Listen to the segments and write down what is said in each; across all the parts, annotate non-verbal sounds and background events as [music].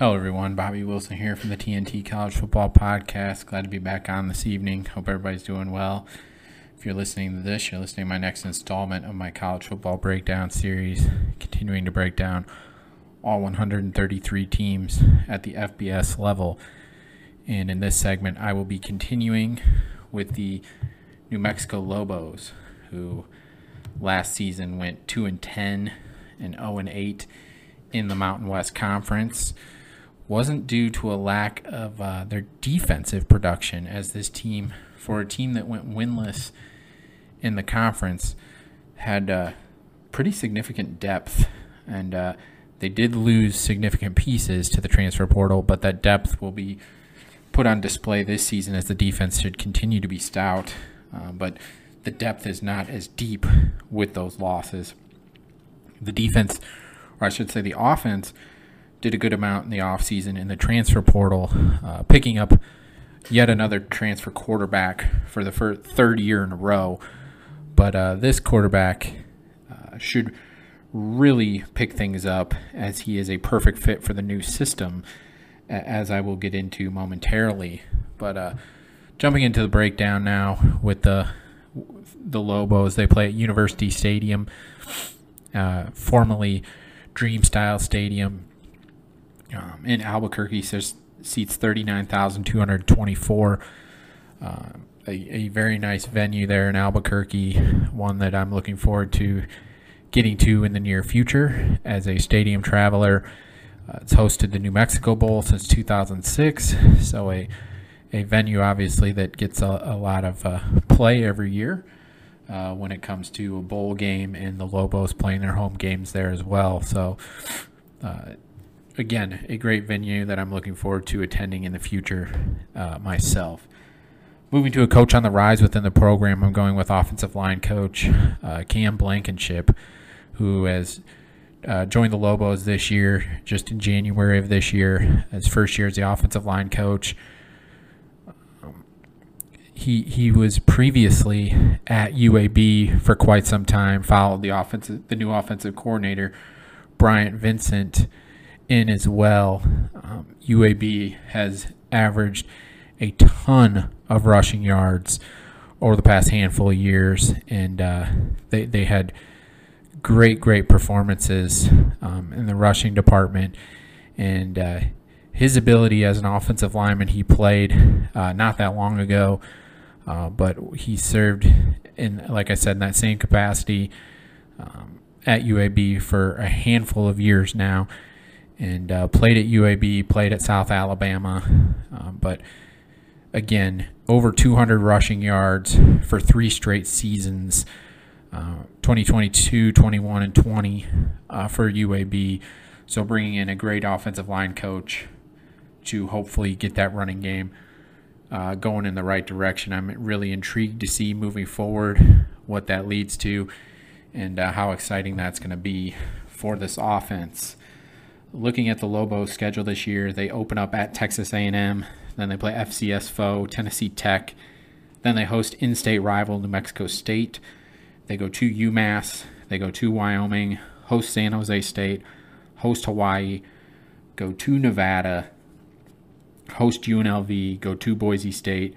Hello, everyone. Bobby Wilson here from the TNT College Football Podcast. Glad to be back on this evening. Hope everybody's doing well. If you're listening to this, you're listening to my next installment of my college football breakdown series, continuing to break down all 133 teams at the FBS level. And in this segment, I will be continuing with the New Mexico Lobos, who last season went 2 and 10 and 0 and 8 in the Mountain West Conference wasn't due to a lack of uh, their defensive production, as this team, for a team that went winless in the conference, had uh, pretty significant depth. And uh, they did lose significant pieces to the transfer portal, but that depth will be put on display this season as the defense should continue to be stout. Uh, but the depth is not as deep with those losses. The defense, or I should say the offense, did a good amount in the offseason in the transfer portal, uh, picking up yet another transfer quarterback for the third year in a row. But uh, this quarterback uh, should really pick things up as he is a perfect fit for the new system, as I will get into momentarily. But uh, jumping into the breakdown now with the the Lobos, they play at University Stadium, uh, formerly Dreamstyle Stadium um, in Albuquerque, says seats 39,224. Uh, a, a very nice venue there in Albuquerque, one that I'm looking forward to getting to in the near future as a stadium traveler. Uh, it's hosted the New Mexico Bowl since 2006, so a a venue obviously that gets a, a lot of uh, play every year uh, when it comes to a bowl game, and the Lobos playing their home games there as well. So uh, again, a great venue that I'm looking forward to attending in the future uh, myself. Moving to a coach on the rise within the program, I'm going with offensive line coach uh, Cam Blankenship, who has uh, joined the Lobos this year, just in January of this year, his first year as the offensive line coach. He he was previously at UAB for quite some time. Followed the offensive the new offensive coordinator Bryant Vincent in as well. Um, UAB has averaged a ton of rushing yards over the past handful of years, and uh, they they had great great performances um, in the rushing department, and uh, his ability as an offensive lineman he played uh, not that long ago, uh, but he served in like I said in that same capacity um, at UAB for a handful of years now and uh, played at UAB, played at South Alabama, um, but again, over 200 rushing yards for three straight seasons uh, 2022, 21, and 20 uh, for UAB. So bringing in a great offensive line coach to hopefully get that running game uh, going in the right direction. I'm really intrigued to see moving forward what that leads to and uh, how exciting that's going to be for this offense looking at the Lobos schedule this year, they open up at Texas A&M, then they play FCS foe Tennessee Tech, then they host in-state rival New Mexico State. They go to UMass, they go to Wyoming, host San Jose State, host Hawaii, go to Nevada, host UNLV, go to Boise State,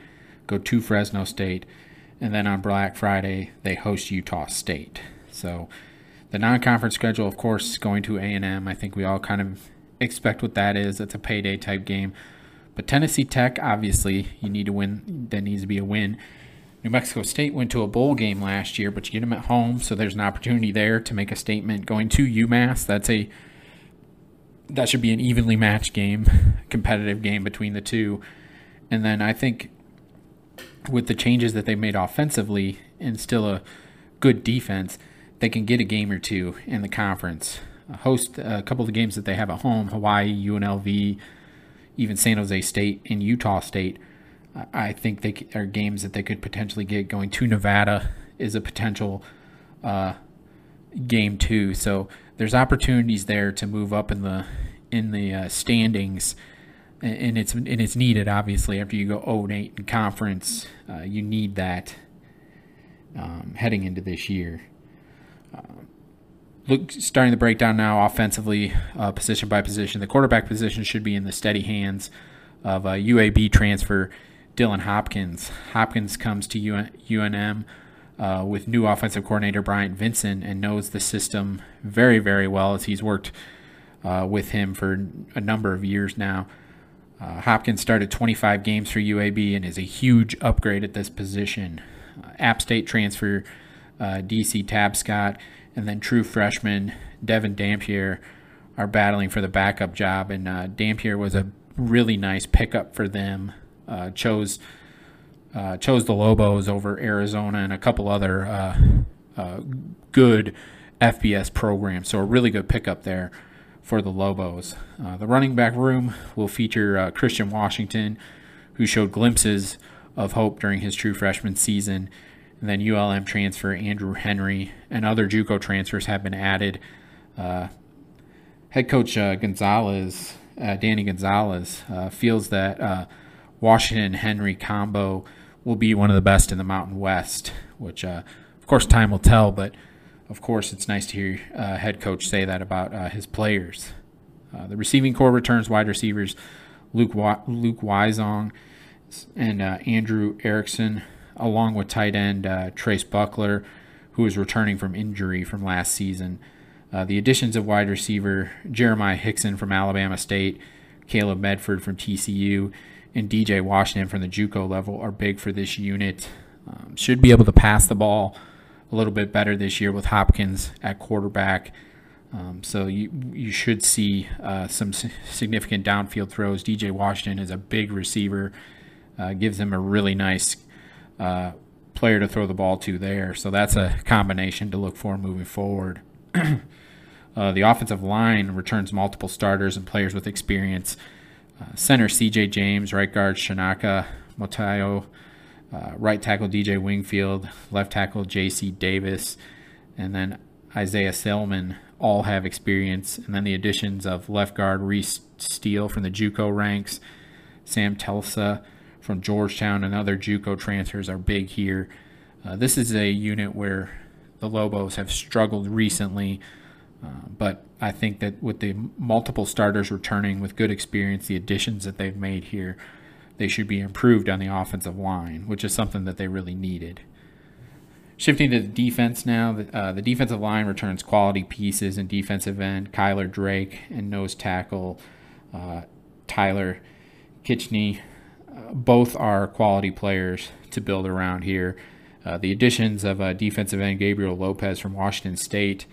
go to Fresno State, and then on Black Friday they host Utah State. So the non-conference schedule, of course, going to A&M. I think we all kind of expect what that is. It's a payday type game. But Tennessee Tech, obviously, you need to win. That needs to be a win. New Mexico State went to a bowl game last year, but you get them at home, so there's an opportunity there to make a statement. Going to UMass, that's a that should be an evenly matched game, [laughs] competitive game between the two. And then I think with the changes that they made offensively and still a good defense, they can get a game or two in the conference. Host a couple of the games that they have at home Hawaii, UNLV, even San Jose State, and Utah State. I think they are games that they could potentially get. Going to Nevada is a potential uh, game too. So there's opportunities there to move up in the in the uh, standings, and it's and it's needed obviously after you go 0 8 in conference. Uh, you need that um, heading into this year look, starting the breakdown now offensively, uh, position by position. The quarterback position should be in the steady hands of uh, UAB transfer Dylan Hopkins. Hopkins comes to UNM uh, with new offensive coordinator Bryant Vincent and knows the system very, very well as he's worked uh, with him for a number of years now. Uh, Hopkins started 25 games for UAB and is a huge upgrade at this position. App State transfer uh, DC Tabscott and then true freshman Devin Dampier are battling for the backup job, and uh, Dampier was a really nice pickup for them. Uh, chose uh, chose the Lobos over Arizona and a couple other uh, uh, good FBS programs. So a really good pickup there for the Lobos. The running back room will feature Christian Washington, who showed glimpses of hope during his true freshman season. And then ULM transfer Andrew Henry and other JUCO transfers have been added. Uh, head coach uh, Gonzalez, uh, Danny Gonzalez, feels that Washington Henry combo will be one of the best in the Mountain West, which, uh, of course, time will tell. But of course, it's nice to hear uh, head coach say that about uh, his players. Uh, the receiving corps returns wide receivers Luke Wa- Luke Wysong and uh, Andrew Erickson, along with tight end uh, Trace Bruckler, who is returning from injury from last season. the additions of wide receiver Jeremiah Hickson from Alabama State, Caleb Medford from TCU, and DJ Washington from the JUCO level are big for this unit. Um, should be able to pass the ball a little bit better this year with Hopkins at quarterback. Um, so you you should see uh, some significant downfield throws. DJ Washington is a big receiver, uh, gives them a really nice uh, player to throw the ball to there. So that's a combination to look for moving forward. [clears throat] Uh, the offensive line returns multiple starters and players with experience. Uh, center C.J. James, right guard Shanaka Motayo, uh, right tackle DJ Wingfield, left tackle J.C. Davis, and then Isaiah Selman all have experience. And then the additions of left guard Reese Steele from the JUCO ranks, Sam Telsa from Georgetown, and other JUCO transfers are big here. Uh, this is a unit where the Lobos have struggled recently uh, but I think that with the multiple starters returning with good experience, the additions that they've made here, they should be improved on the offensive line, which is something that they really needed. Shifting to the defense now, uh, the defensive line returns quality pieces in defensive end. Kyler Drake and nose tackle uh, Tyler Kitchney. Both are quality players to build around here. Uh, the additions of uh, defensive end Gabriel Lopez from Washington State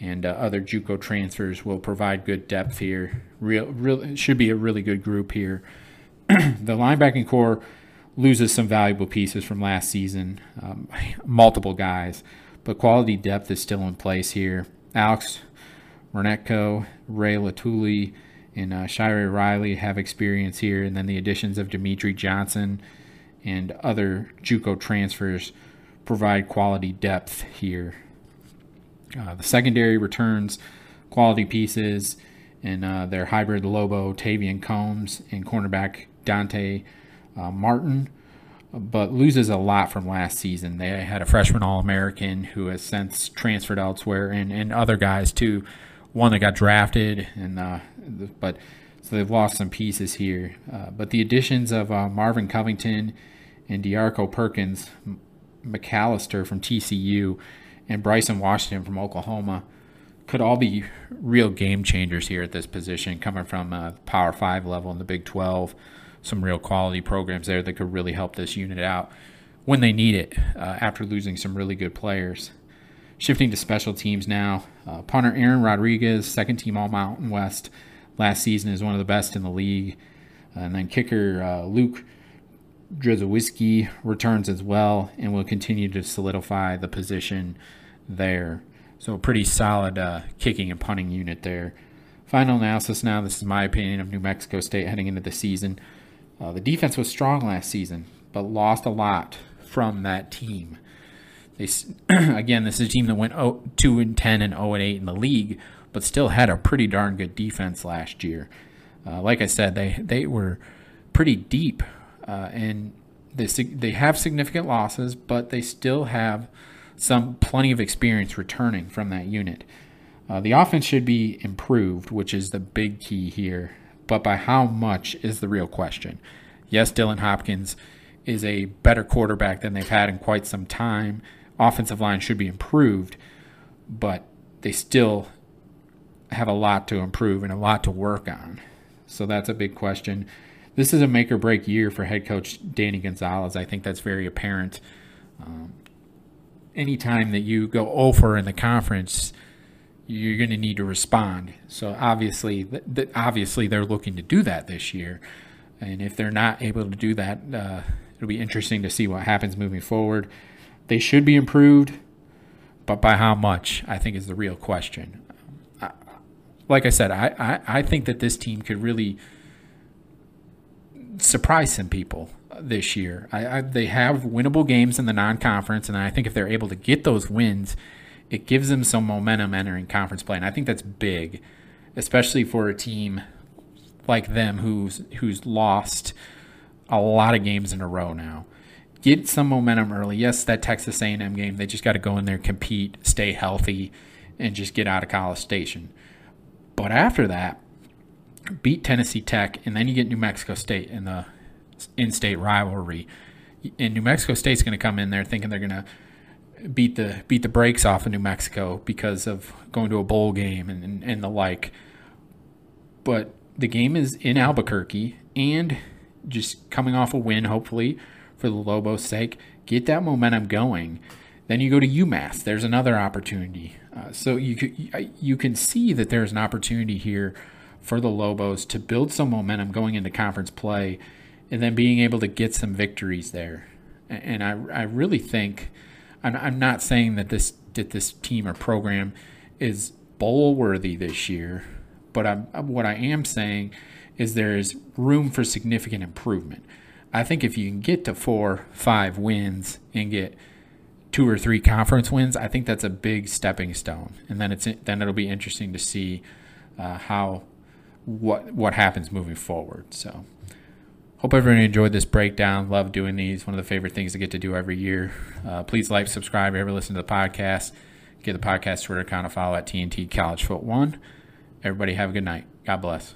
and uh, other JUCO transfers will provide good depth here. Real, real, should be a really good group here. [clears throat] the linebacking corps loses some valuable pieces from last season, um, [laughs] multiple guys, but quality depth is still in place here. Alex Renetko, Ray Leutele, and uh, Shire Riley have experience here, and then the additions of Dimitri Johnson and other JUCO transfers provide quality depth here. Uh, the secondary returns quality pieces in uh, their hybrid Lobo, Tavian Combs, and cornerback Dante uh, Martin, but loses a lot from last season. They had a freshman All American who has since transferred elsewhere, and, and other guys too. One that got drafted, and uh, but so they've lost some pieces here. Uh, but the additions of uh, Marvin Covington and Diarco Perkins, McAllister from TCU, and Bryson Washington from Oklahoma could all be real game changers here at this position, coming from a Power Five level in the Big 12. Some real quality programs there that could really help this unit out when they need it uh, after losing some really good players. Shifting to special teams now, uh, punter Aaron Rodriguez, second team All Mountain West last season, is one of the best in the league. And then kicker uh, Luke Drzewiecki returns as well and will continue to solidify the position there. So a pretty solid uh, kicking and punting unit there. Final analysis now. This is my opinion of New Mexico State heading into the season. Uh, the defense was strong last season, but lost a lot from that team. They [clears throat] again, this is a team that went 0, 2 and 10 and 0 and 8 in the league, but still had a pretty darn good defense last year. Uh, like I said, they they were pretty deep uh, and they they have significant losses, but they still have some plenty of experience returning from that unit. Uh, the offense should be improved, which is the big key here. But by how much is the real question. Yes, Dylan Hopkins is a better quarterback than they've had in quite some time. Offensive line should be improved, but they still have a lot to improve and a lot to work on. So that's a big question. This is a make or break year for head coach Danny Gonzalez. I think that's very apparent. Um, anytime that you go over in the conference, you're going to need to respond. So obviously, th- th- obviously they're looking to do that this year, and if they're not able to do that, uh, it'll be interesting to see what happens moving forward. They should be improved, but by how much? I think is the real question. I, like I said, I, I, I think that this team could really surprise some people this year. I, I, they have winnable games in the non-conference, and I think if they're able to get those wins, it gives them some momentum entering conference play, and I think that's big, especially for a team like them who's who's lost a lot of games in a row now. Get some momentum early. Yes, that Texas A&M game, they just got to go in there, compete, stay healthy, and just get out of College Station. But after that, beat Tennessee Tech, and then you get New Mexico State in the in-state rivalry. And New Mexico State's going to come in there thinking they're going to beat the beat the brakes off of New Mexico because of going to a bowl game and, and, and the like. But the game is in Albuquerque and just coming off a win, hopefully, for the Lobos' sake. Get that momentum going. Then you go to UMass. There's another opportunity. Uh, so you you can see that there's an opportunity here for the Lobos to build some momentum going into conference play, and then being able to get some victories there. And I I really think I'm, I'm not saying that this that this team or program is bowl worthy this year, but I'm, what I am saying is there is room for significant improvement. I think if you can get to four, five wins and get two or three conference wins, I think that's a big stepping stone. And then it's then it'll be interesting to see uh, how what what happens moving forward. So hope everyone enjoyed this breakdown. Love doing these. One of the favorite things to get to do every year. Uh, please like, subscribe, ever listen to the podcast. Get the podcast Twitter account a follow at TNT College Foot One. Everybody have a good night. God bless.